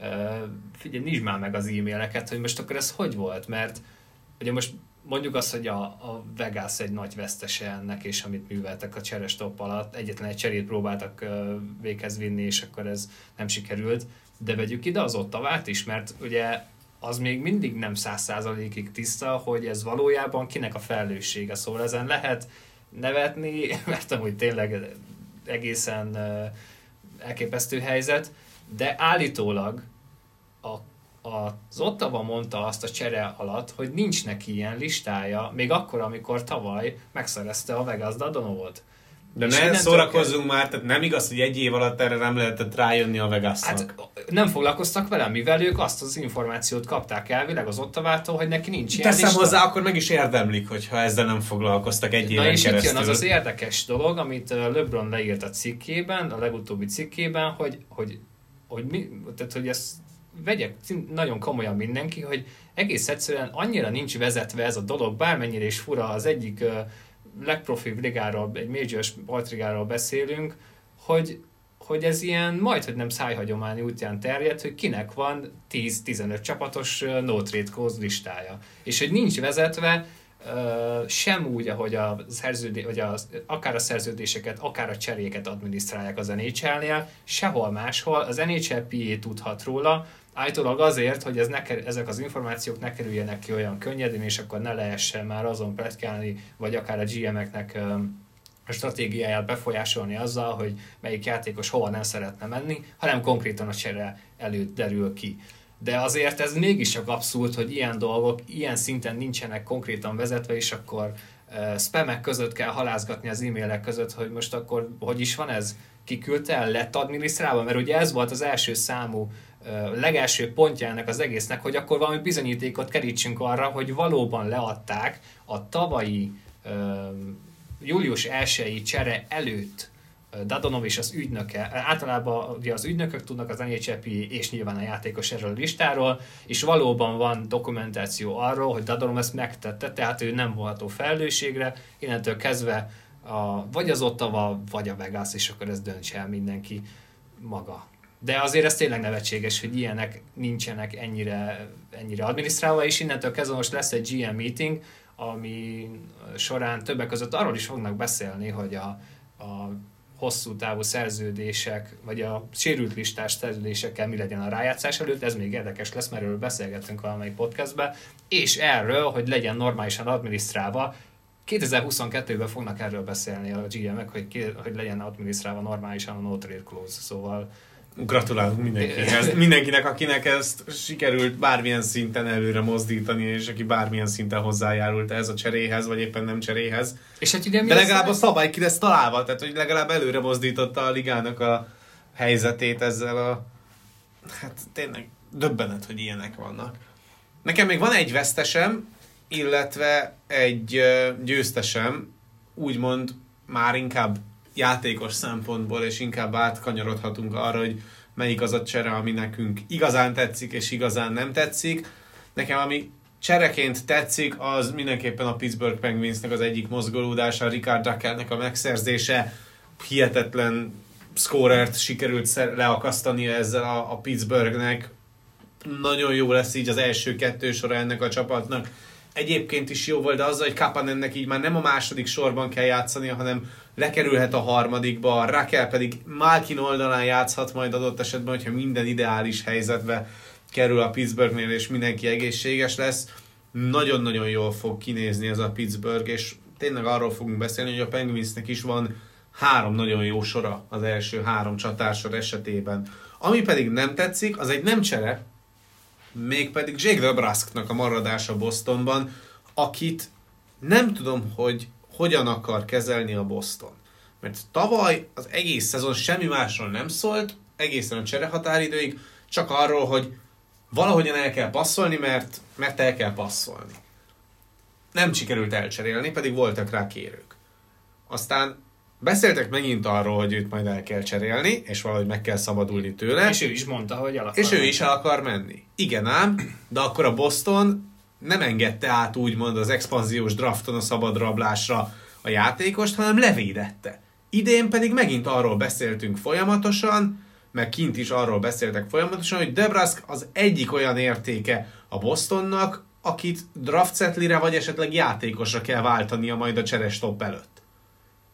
Uh, figyelj, nincs már meg az e-maileket, hogy most akkor ez hogy volt, mert ugye most mondjuk azt, hogy a, a Vegas egy nagy vesztese ennek, és amit műveltek a cseres top alatt, egyetlen egy cserét próbáltak uh, véghez vinni, és akkor ez nem sikerült, de vegyük ide az ottavát is, mert ugye az még mindig nem száz százalékig tiszta, hogy ez valójában kinek a felelőssége. Szóval ezen lehet nevetni, mert amúgy tényleg egészen elképesztő helyzet, de állítólag a, a, az Ottawa mondta azt a csere alatt, hogy nincs neki ilyen listája, még akkor, amikor tavaly megszerezte a Vegas Dadonovot. De ne szórakozzunk kell... már, tehát nem igaz, hogy egy év alatt erre nem lehetett rájönni a vegas Hát nem foglalkoztak vele, mivel ők azt az információt kapták elvileg az Ottavától, hogy neki nincs ilyen Teszem lista. hozzá, akkor meg is érdemlik, hogyha ezzel nem foglalkoztak egy éven Na és keresztül. itt jön az az érdekes dolog, amit LeBron leírt a cikkében, a legutóbbi cikkében, hogy, hogy, hogy, mi, tehát, hogy ezt vegyek nagyon komolyan mindenki, hogy egész egyszerűen annyira nincs vezetve ez a dolog, bármennyire is fura az egyik legprofibb ligáról, egy major sportligáról beszélünk, hogy, hogy ez ilyen majd, hogy nem szájhagyomány útján terjed, hogy kinek van 10-15 csapatos no trade clause listája. És hogy nincs vezetve sem úgy, ahogy a szerződé, vagy a, akár a szerződéseket, akár a cseréket adminisztrálják az NHL-nél, sehol máshol. Az NHL PA tudhat róla, Állítólag azért, hogy ez ne, ezek az információk ne kerüljenek ki olyan könnyedén, és akkor ne lehessen már azon pletykálni, vagy akár a GM-eknek a stratégiáját befolyásolni azzal, hogy melyik játékos hova nem szeretne menni, hanem konkrétan a csere előtt derül ki. De azért ez mégis csak abszurd, hogy ilyen dolgok ilyen szinten nincsenek konkrétan vezetve, és akkor uh, spamek között kell halázgatni az e-mailek között, hogy most akkor hogy is van ez? Kiküldte el, lett adminisztrálva? Mert ugye ez volt az első számú legelső pontja ennek az egésznek, hogy akkor valami bizonyítékot kerítsünk arra, hogy valóban leadták a tavalyi július 1 csere előtt Dadonov és az ügynöke, általában ugye az ügynökök tudnak az NHLP és nyilván a játékos erről a listáról, és valóban van dokumentáció arról, hogy Dadonov ezt megtette, tehát ő nem volható felelősségre, innentől kezdve a, vagy az Ottawa, vagy a Vegas, és akkor ez döntse el mindenki maga. De azért ez tényleg nevetséges, hogy ilyenek nincsenek ennyire, ennyire adminisztrálva, és innentől kezdve most lesz egy GM meeting, ami során többek között arról is fognak beszélni, hogy a, a hosszú távú szerződések, vagy a sérült listás szerződésekkel mi legyen a rájátszás előtt, ez még érdekes lesz, mert erről beszélgettünk valamelyik podcastben, és erről, hogy legyen normálisan adminisztrálva, 2022-ben fognak erről beszélni a GM-ek, hogy, hogy legyen adminisztrálva normálisan a no trade clause, szóval Gratulálunk mindenkinek, mindenkinek, akinek ezt sikerült bármilyen szinten előre mozdítani, és aki bármilyen szinten hozzájárult ez a cseréhez, vagy éppen nem cseréhez. És hát ugye De legalább a szabály ki lesz találva, tehát hogy legalább előre mozdította a ligának a helyzetét ezzel a... Hát tényleg döbbenet, hogy ilyenek vannak. Nekem még van egy vesztesem, illetve egy győztesem, úgymond már inkább játékos szempontból, és inkább átkanyarodhatunk arra, hogy melyik az a csere, ami nekünk igazán tetszik, és igazán nem tetszik. Nekem ami csereként tetszik, az mindenképpen a Pittsburgh Penguinsnek az egyik mozgolódása, Ricard Rakelnek a megszerzése, hihetetlen scorert sikerült leakasztani ezzel a, a Pittsburghnek. Nagyon jó lesz így az első kettő sora ennek a csapatnak. Egyébként is jó volt, de azzal, hogy Kapanennek így már nem a második sorban kell játszani, hanem lekerülhet a harmadikba, Rakel pedig Malkin oldalán játszhat majd adott esetben, hogyha minden ideális helyzetbe kerül a Pittsburghnél, és mindenki egészséges lesz. Nagyon-nagyon jól fog kinézni ez a Pittsburgh, és tényleg arról fogunk beszélni, hogy a Penguinsnek is van három nagyon jó sora az első három csatársor esetében. Ami pedig nem tetszik, az egy nem csere, mégpedig Jake DeBrusknak a maradása Bostonban, akit nem tudom, hogy hogyan akar kezelni a Boston. Mert tavaly az egész szezon semmi másról nem szólt, egészen a cserehatáridőig, csak arról, hogy valahogyan el kell passzolni, mert, mert el kell passzolni. Nem sikerült elcserélni, pedig voltak rá kérők. Aztán beszéltek megint arról, hogy őt majd el kell cserélni, és valahogy meg kell szabadulni tőle. És ő is mondta, hogy el akar És ő menni. is el akar menni. Igen ám, de akkor a Boston nem engedte át úgymond az expanziós drafton a szabad rablásra a játékost, hanem levédette. Idén pedig megint arról beszéltünk folyamatosan, meg kint is arról beszéltek folyamatosan, hogy Debrask az egyik olyan értéke a Bostonnak, akit draft setlire vagy esetleg játékosra kell váltania majd a cseres top előtt.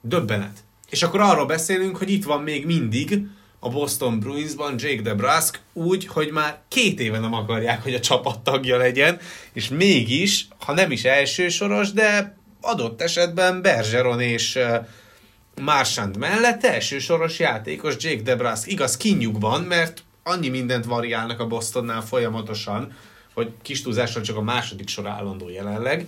Döbbenet. És akkor arról beszélünk, hogy itt van még mindig a Boston Bruinsban Jake DeBrusk úgy, hogy már két éve nem akarják, hogy a csapat tagja legyen, és mégis, ha nem is elsősoros, de adott esetben Bergeron és Marchand mellett elsősoros játékos Jake DeBrusk. Igaz, kinyugban, mert annyi mindent variálnak a Bostonnál folyamatosan, hogy kis csak a második sor állandó jelenleg,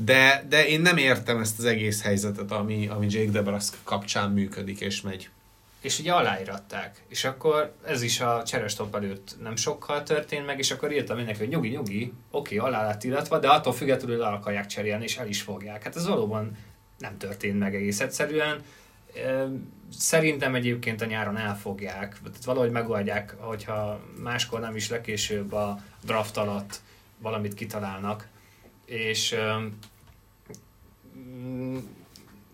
de, de én nem értem ezt az egész helyzetet, ami, ami Jake DeBrusk kapcsán működik és megy. És ugye aláíratták. És akkor ez is a cserestop előtt nem sokkal történt meg, és akkor írtam mindenki, hogy nyugi, nyugi, oké, alá lett illetve, de attól függetlenül el akarják cserélni, és el is fogják. Hát ez valóban nem történt meg egész egyszerűen. Szerintem egyébként a nyáron elfogják, tehát valahogy megoldják, hogyha máskor nem is legkésőbb a draft alatt valamit kitalálnak. És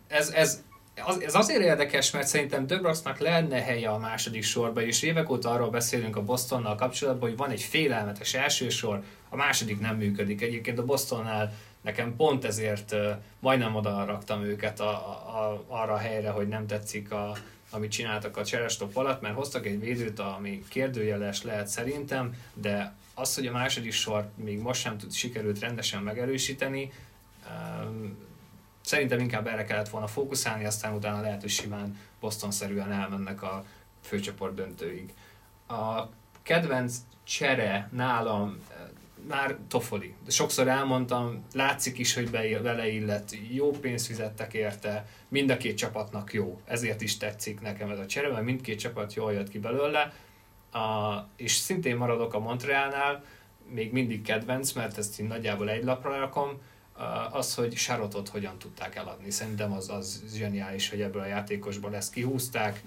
ez, ez, az, ez azért érdekes, mert szerintem Döbraxnak lenne helye a második sorba, és évek óta arról beszélünk a Bostonnal kapcsolatban, hogy van egy félelmetes első sor, a második nem működik. Egyébként a Bostonnál nekem pont ezért majdnem oda raktam őket a, a, arra a helyre, hogy nem tetszik a, amit csináltak a cserestop alatt, mert hoztak egy védőt, ami kérdőjeles lehet szerintem, de az, hogy a második sor még most sem tud sikerült rendesen megerősíteni, um, szerintem inkább erre kellett volna fókuszálni, aztán utána lehet, hogy simán Boston-szerűen elmennek a főcsoport döntőig. A kedvenc csere nálam már Toffoli. De sokszor elmondtam, látszik is, hogy beleillett, jó pénzt fizettek érte, mind a két csapatnak jó. Ezért is tetszik nekem ez a csere, mert mindkét csapat jól jött ki belőle. A, és szintén maradok a Montrealnál, még mindig kedvenc, mert ezt én nagyjából egy lapra rakom, az, hogy Sarotot hogyan tudták eladni. Szerintem az, az zseniális, hogy ebből a játékosból ezt kihúzták,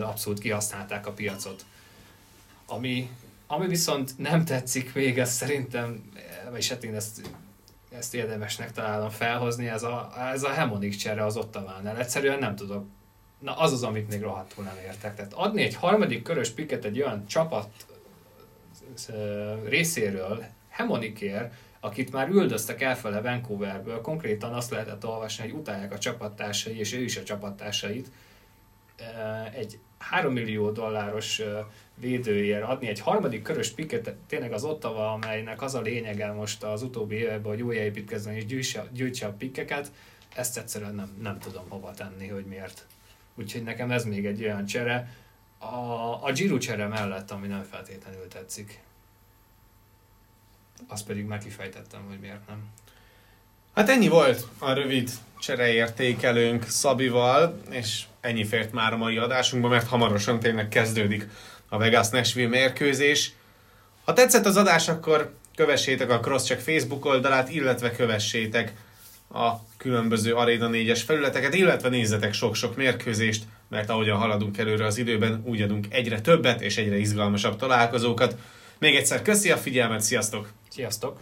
abszolút kihasználták a piacot. Ami, ami viszont nem tetszik még, ez szerintem, vagy hát én ezt, ezt érdemesnek találom felhozni, ez a, ez a hemonik csere az Ottavánál. Egyszerűen nem tudok. Na az az, amit még rohadtul nem értek. Tehát adni egy harmadik körös piket egy olyan csapat részéről Hemonikért, akit már üldöztek elfele Vancouverből, konkrétan azt lehetett olvasni, hogy utálják a csapattársai, és ő is a csapattársait, egy 3 millió dolláros védőért adni egy harmadik körös piket, tényleg az Ottawa, amelynek az a lényege most az utóbbi években, hogy újjáépítkezzen és gyűjtse, gyűjtse a pikkeket, ezt egyszerűen nem, nem tudom hova tenni, hogy miért. Úgyhogy nekem ez még egy olyan csere, a, a Giro csere mellett, ami nem feltétlenül tetszik. Azt pedig már kifejtettem, hogy miért nem. Hát ennyi volt a rövid csereértékelőnk Szabival, és ennyi fért már a mai adásunkba, mert hamarosan tényleg kezdődik a Vegas Nashville mérkőzés. Ha tetszett az adás, akkor kövessétek a Crosscheck Facebook oldalát, illetve kövessétek a különböző Arena 4-es felületeket, illetve nézzetek sok-sok mérkőzést, mert ahogyan haladunk előre az időben, úgy adunk egyre többet és egyre izgalmasabb találkozókat. Még egyszer köszi a figyelmet, sziasztok! Sziasztok!